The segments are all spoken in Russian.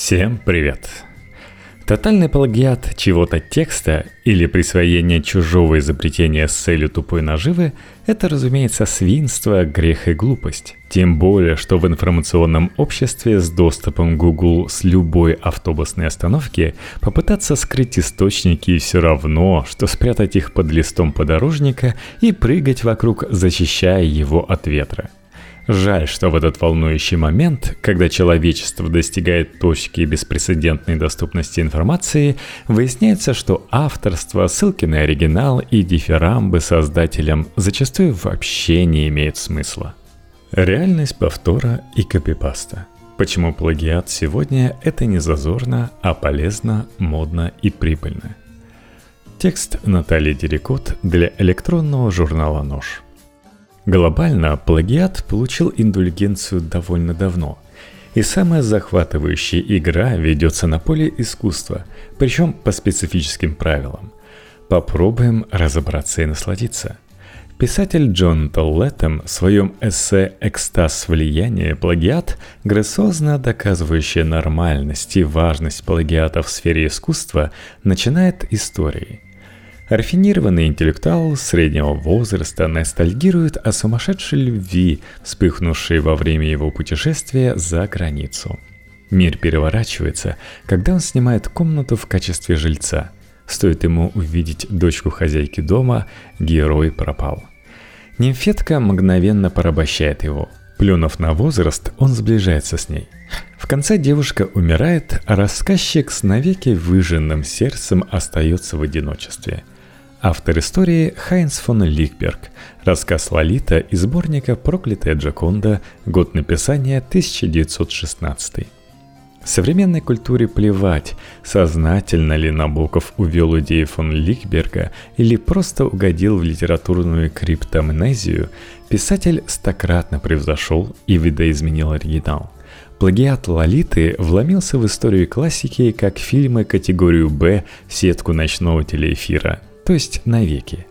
Всем привет! Тотальный плагиат чего-то текста или присвоение чужого изобретения с целью тупой наживы – это, разумеется, свинство, грех и глупость. Тем более, что в информационном обществе с доступом Google с любой автобусной остановки попытаться скрыть источники все равно, что спрятать их под листом подорожника и прыгать вокруг, защищая его от ветра – Жаль, что в этот волнующий момент, когда человечество достигает точки беспрецедентной доступности информации, выясняется, что авторство, ссылки на оригинал и дифирамбы создателям зачастую вообще не имеют смысла. Реальность повтора и копипаста. Почему плагиат сегодня это не зазорно, а полезно, модно и прибыльно. Текст Натальи Дерекот для электронного журнала «Нож». Глобально плагиат получил индульгенцию довольно давно. И самая захватывающая игра ведется на поле искусства, причем по специфическим правилам. Попробуем разобраться и насладиться. Писатель Джон Толлеттем в своем эссе «Экстаз влияния. Плагиат», грациозно доказывающий нормальность и важность плагиата в сфере искусства, начинает историей – Рафинированный интеллектуал среднего возраста ностальгирует о сумасшедшей любви, вспыхнувшей во время его путешествия за границу. Мир переворачивается, когда он снимает комнату в качестве жильца. Стоит ему увидеть дочку хозяйки дома, герой пропал. Нимфетка мгновенно порабощает его. Плюнув на возраст, он сближается с ней. В конце девушка умирает, а рассказчик с навеки выжженным сердцем остается в одиночестве – Автор истории Хайнс фон Ликберг. Рассказ Лолита из сборника «Проклятая Джаконда», год написания 1916. Современной культуре плевать, сознательно ли Набоков увел идеи фон Ликберга или просто угодил в литературную криптомнезию, писатель стократно превзошел и видоизменил оригинал. Плагиат Лолиты вломился в историю классики как фильмы категорию «Б» в сетку ночного телеэфира – то есть навеки.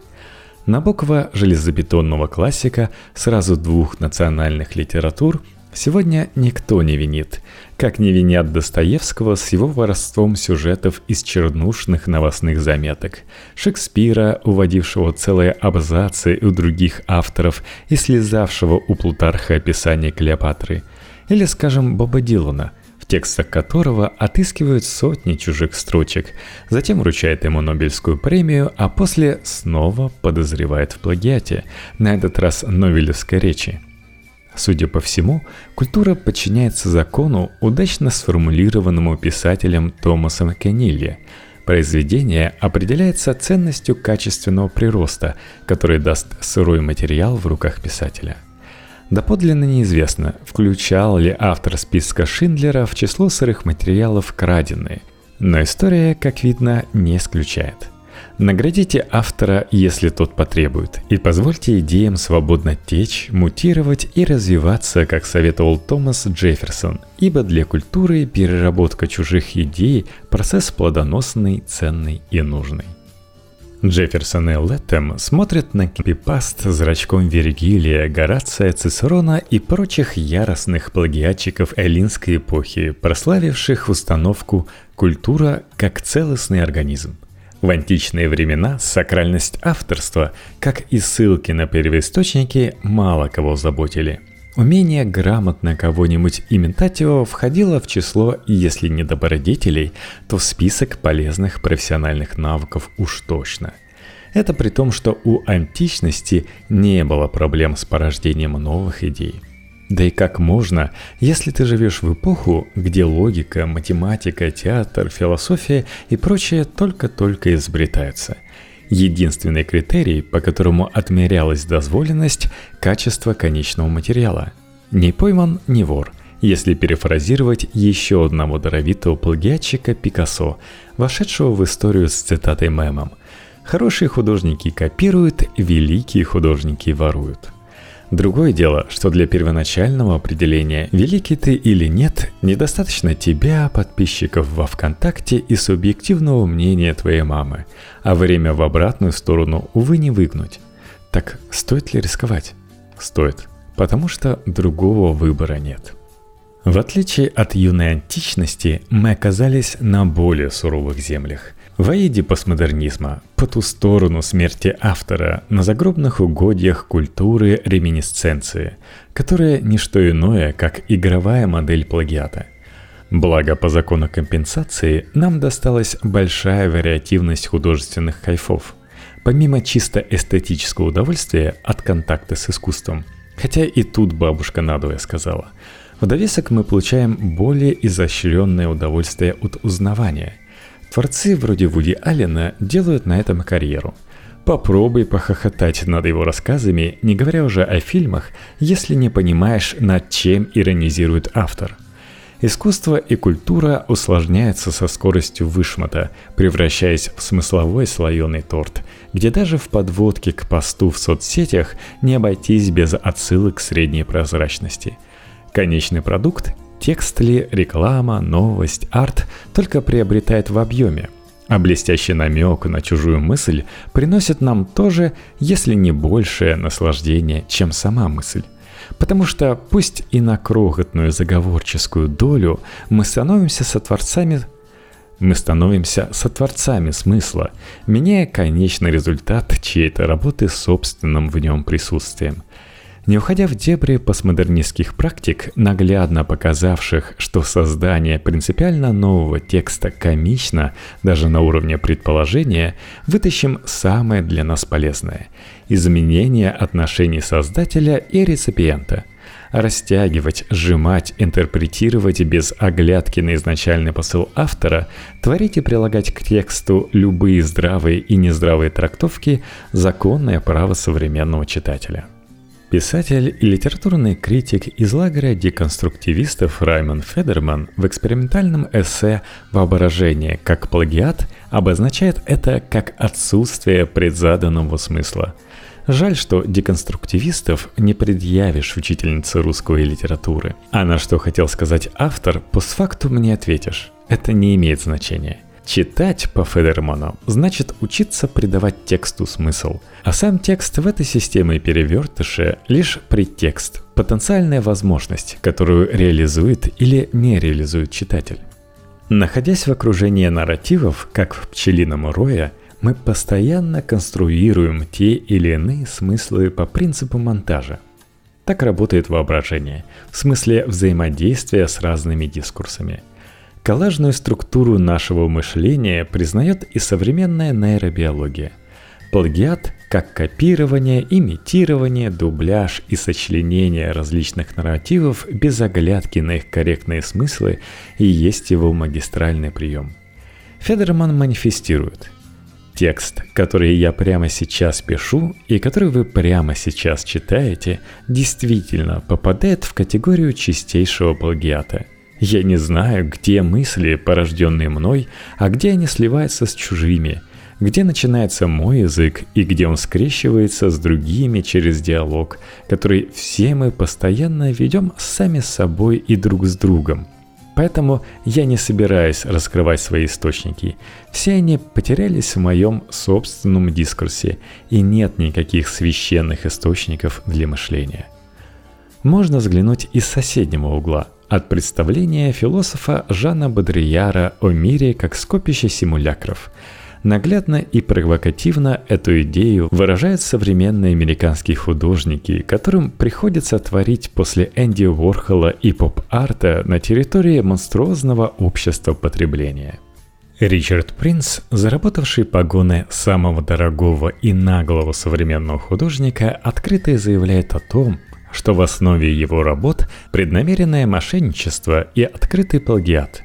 Набокова железобетонного классика сразу двух национальных литератур сегодня никто не винит, как не винят Достоевского с его воровством сюжетов из чернушных новостных заметок, Шекспира, уводившего целые абзацы у других авторов и слезавшего у Плутарха описание Клеопатры, или, скажем, Боба Дилана – текстах которого отыскивают сотни чужих строчек, затем вручает ему Нобелевскую премию, а после снова подозревает в плагиате, на этот раз Нобелевской речи. Судя по всему, культура подчиняется закону, удачно сформулированному писателем Томасом Кеннилье. Произведение определяется ценностью качественного прироста, который даст сырой материал в руках писателя – Доподлинно неизвестно, включал ли автор списка Шиндлера в число сырых материалов краденые, но история, как видно, не исключает. Наградите автора, если тот потребует, и позвольте идеям свободно течь, мутировать и развиваться, как советовал Томас Джефферсон, ибо для культуры переработка чужих идей – процесс плодоносный, ценный и нужный. Джефферсон и Леттем смотрят на копипаст зрачком Вергилия, Горация, Цицерона и прочих яростных плагиатчиков эллинской эпохи, прославивших установку «культура как целостный организм». В античные времена сакральность авторства, как и ссылки на первоисточники, мало кого заботили. Умение грамотно кого-нибудь имитатио входило в число, если не добродетелей, то в список полезных профессиональных навыков уж точно. Это при том, что у античности не было проблем с порождением новых идей. Да и как можно, если ты живешь в эпоху, где логика, математика, театр, философия и прочее только-только изобретаются – Единственный критерий, по которому отмерялась дозволенность – качество конечного материала. Не пойман, не вор, если перефразировать еще одного даровитого плагиатчика Пикассо, вошедшего в историю с цитатой мемом. Хорошие художники копируют, великие художники воруют – Другое дело, что для первоначального определения, великий ты или нет, недостаточно тебя, подписчиков во ВКонтакте и субъективного мнения твоей мамы, а время в обратную сторону, увы, не выгнуть. Так стоит ли рисковать? Стоит, потому что другого выбора нет. В отличие от юной античности, мы оказались на более суровых землях. В Аиде постмодернизма, по ту сторону смерти автора, на загробных угодьях культуры реминисценции, которая не что иное, как игровая модель плагиата. Благо по закону компенсации нам досталась большая вариативность художественных кайфов. Помимо чисто эстетического удовольствия от контакта с искусством, хотя и тут бабушка надвое сказала, в довесок мы получаем более изощренное удовольствие от узнавания – Творцы вроде Вуди Аллена делают на этом карьеру. Попробуй похохотать над его рассказами, не говоря уже о фильмах, если не понимаешь, над чем иронизирует автор. Искусство и культура усложняются со скоростью вышмата, превращаясь в смысловой слоеный торт, где даже в подводке к посту в соцсетях не обойтись без отсылок средней прозрачности. Конечный продукт Текст ли, реклама, новость, арт только приобретает в объеме, а блестящий намек на чужую мысль приносит нам тоже, если не большее наслаждение, чем сама мысль. Потому что пусть и на крохотную заговорческую долю мы становимся сотворцами мы становимся сотворцами смысла, меняя конечный результат чьей-то работы собственным в нем присутствием. Не уходя в дебри постмодернистских практик, наглядно показавших, что создание принципиально нового текста комично даже на уровне предположения, вытащим самое для нас полезное – изменение отношений создателя и реципиента – растягивать, сжимать, интерпретировать без оглядки на изначальный посыл автора, творить и прилагать к тексту любые здравые и нездравые трактовки – законное право современного читателя – Писатель и литературный критик из лагеря деконструктивистов Раймон Федерман в экспериментальном эссе «Воображение как плагиат» обозначает это как отсутствие предзаданного смысла. Жаль, что деконструктивистов не предъявишь учительнице русской литературы. А на что хотел сказать автор, постфактум не ответишь. Это не имеет значения – Читать по Федерману значит учиться придавать тексту смысл, а сам текст в этой системе перевертыша лишь предтекст, потенциальная возможность, которую реализует или не реализует читатель. Находясь в окружении нарративов, как в пчелином рое, мы постоянно конструируем те или иные смыслы по принципу монтажа. Так работает воображение, в смысле взаимодействия с разными дискурсами – Коллажную структуру нашего мышления признает и современная нейробиология. Плагиат, как копирование, имитирование, дубляж и сочленение различных нарративов без оглядки на их корректные смыслы и есть его магистральный прием. Федерман манифестирует – Текст, который я прямо сейчас пишу и который вы прямо сейчас читаете, действительно попадает в категорию чистейшего плагиата – я не знаю, где мысли, порожденные мной, а где они сливаются с чужими, где начинается мой язык и где он скрещивается с другими через диалог, который все мы постоянно ведем сами с собой и друг с другом. Поэтому я не собираюсь раскрывать свои источники. Все они потерялись в моем собственном дискурсе, и нет никаких священных источников для мышления. Можно взглянуть из соседнего угла – от представления философа Жана Бодрияра о мире как скопище симулякров. Наглядно и провокативно эту идею выражают современные американские художники, которым приходится творить после Энди Уорхола и поп-арта на территории монструозного общества потребления. Ричард Принц, заработавший погоны самого дорогого и наглого современного художника, открыто заявляет о том, что в основе его работ преднамеренное мошенничество и открытый плагиат.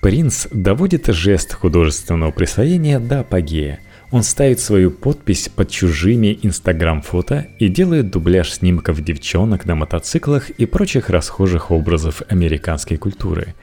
Принц доводит жест художественного присвоения до апогея. Он ставит свою подпись под чужими инстаграм-фото и делает дубляж снимков девчонок на мотоциклах и прочих расхожих образов американской культуры.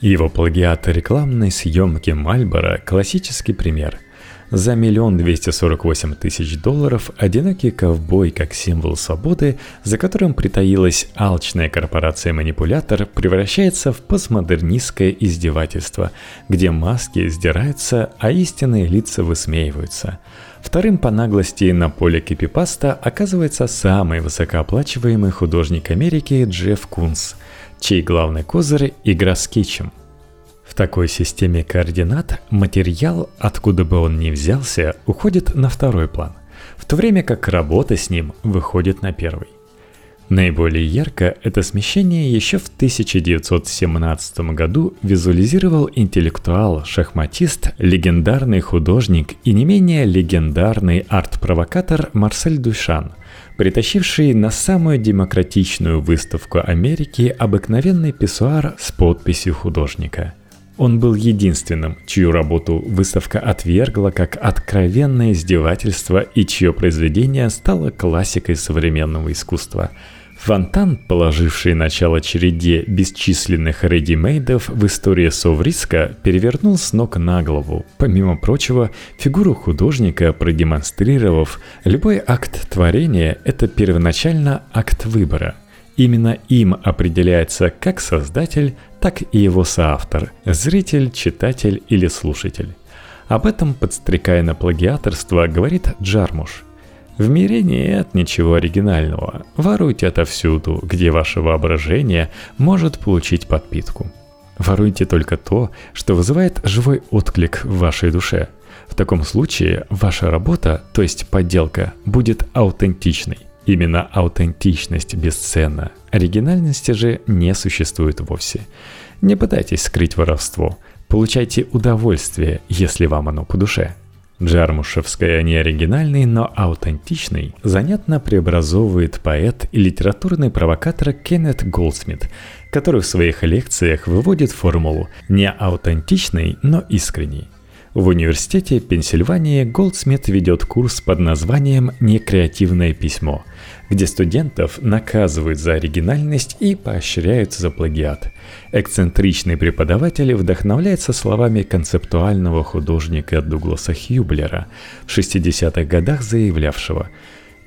Его плагиат рекламной съемки Мальбора – классический пример – за миллион двести сорок восемь тысяч долларов одинокий ковбой как символ свободы, за которым притаилась алчная корпорация-манипулятор, превращается в постмодернистское издевательство, где маски сдираются, а истинные лица высмеиваются. Вторым по наглости на поле кипипаста оказывается самый высокооплачиваемый художник Америки Джефф Кунс – чей главный козырь – игра с кичем. Такой системе координат материал, откуда бы он ни взялся, уходит на второй план, в то время как работа с ним выходит на первый. Наиболее ярко это смещение еще в 1917 году визуализировал интеллектуал, шахматист, легендарный художник и не менее легендарный арт-провокатор Марсель Душан, притащивший на самую демократичную выставку Америки обыкновенный писсуар с подписью художника. Он был единственным, чью работу выставка отвергла как откровенное издевательство и чье произведение стало классикой современного искусства – Фонтан, положивший начало череде бесчисленных редимейдов в истории Совриска, перевернул с ног на голову, помимо прочего, фигуру художника, продемонстрировав, любой акт творения – это первоначально акт выбора. Именно им определяется как создатель, так и его соавтор – зритель, читатель или слушатель. Об этом, подстрекая на плагиаторство, говорит Джармуш – в мире нет ничего оригинального. Воруйте отовсюду, где ваше воображение может получить подпитку. Воруйте только то, что вызывает живой отклик в вашей душе. В таком случае ваша работа, то есть подделка, будет аутентичной. Именно аутентичность бесценна. Оригинальности же не существует вовсе. Не пытайтесь скрыть воровство. Получайте удовольствие, если вам оно по душе. Джармушевская не оригинальный, но аутентичный, занятно преобразовывает поэт и литературный провокатор Кеннет Голдсмит, который в своих лекциях выводит формулу «не аутентичный, но искренний». В университете Пенсильвании Голдсмит ведет курс под названием «Некреативное письмо», где студентов наказывают за оригинальность и поощряют за плагиат. Эксцентричный преподаватель вдохновляется словами концептуального художника Дугласа Хьюблера в 60-х годах заявлявшего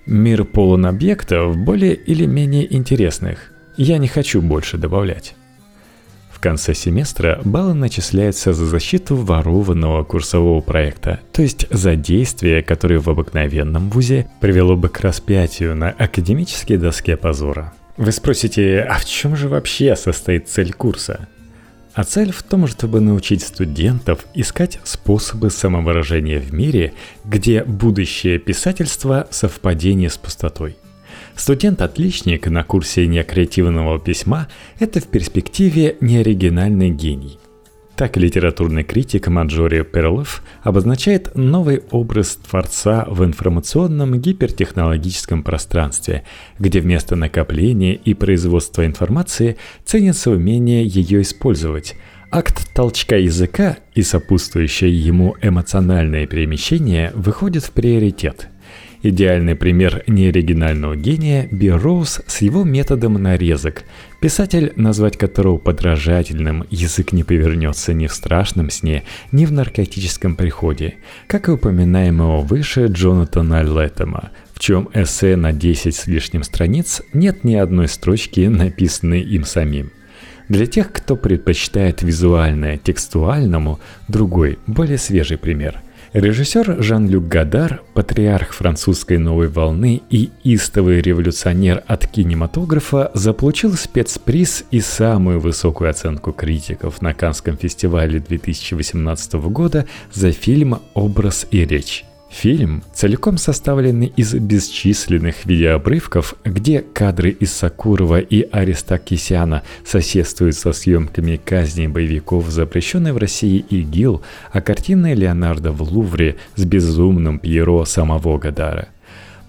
«Мир полон объектов, более или менее интересных. Я не хочу больше добавлять» конце семестра баллы начисляются за защиту ворованного курсового проекта, то есть за действие, которое в обыкновенном вузе привело бы к распятию на академической доске позора. Вы спросите, а в чем же вообще состоит цель курса? А цель в том, чтобы научить студентов искать способы самовыражения в мире, где будущее писательство – совпадение с пустотой. Студент-отличник на курсе некреативного письма – это в перспективе неоригинальный гений. Так литературный критик Маджори Перлов обозначает новый образ творца в информационном гипертехнологическом пространстве, где вместо накопления и производства информации ценится умение ее использовать – Акт толчка языка и сопутствующее ему эмоциональное перемещение выходит в приоритет. Идеальный пример неоригинального гения – Берроуз с его методом нарезок, писатель, назвать которого подражательным язык не повернется ни в страшном сне, ни в наркотическом приходе, как и упоминаемого выше Джонатана Леттема, в чем эссе на 10 с лишним страниц нет ни одной строчки, написанной им самим. Для тех, кто предпочитает визуальное текстуальному, другой, более свежий пример – Режиссер Жан-Люк Гадар, патриарх французской новой волны и истовый революционер от кинематографа, заполучил спецприз и самую высокую оценку критиков на Канском фестивале 2018 года за фильм «Образ и речь». Фильм целиком составленный из бесчисленных видеообрывков, где кадры из Сакурова и Ариста Кисяна соседствуют со съемками казни боевиков, запрещенной в России ИГИЛ, а картины Леонардо в Лувре с безумным Пьеро самого Гадара.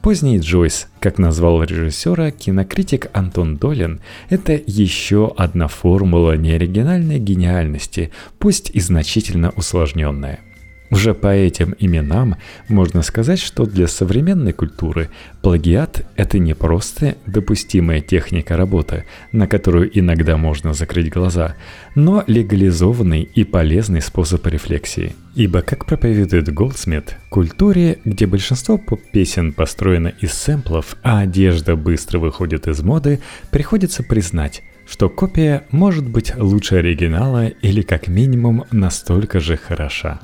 Поздний Джойс, как назвал режиссера кинокритик Антон Долин, это еще одна формула неоригинальной гениальности, пусть и значительно усложненная – уже по этим именам можно сказать, что для современной культуры плагиат – это не просто допустимая техника работы, на которую иногда можно закрыть глаза, но легализованный и полезный способ рефлексии. Ибо, как проповедует Голдсмит, культуре, где большинство поп-песен построено из сэмплов, а одежда быстро выходит из моды, приходится признать, что копия может быть лучше оригинала или как минимум настолько же хороша.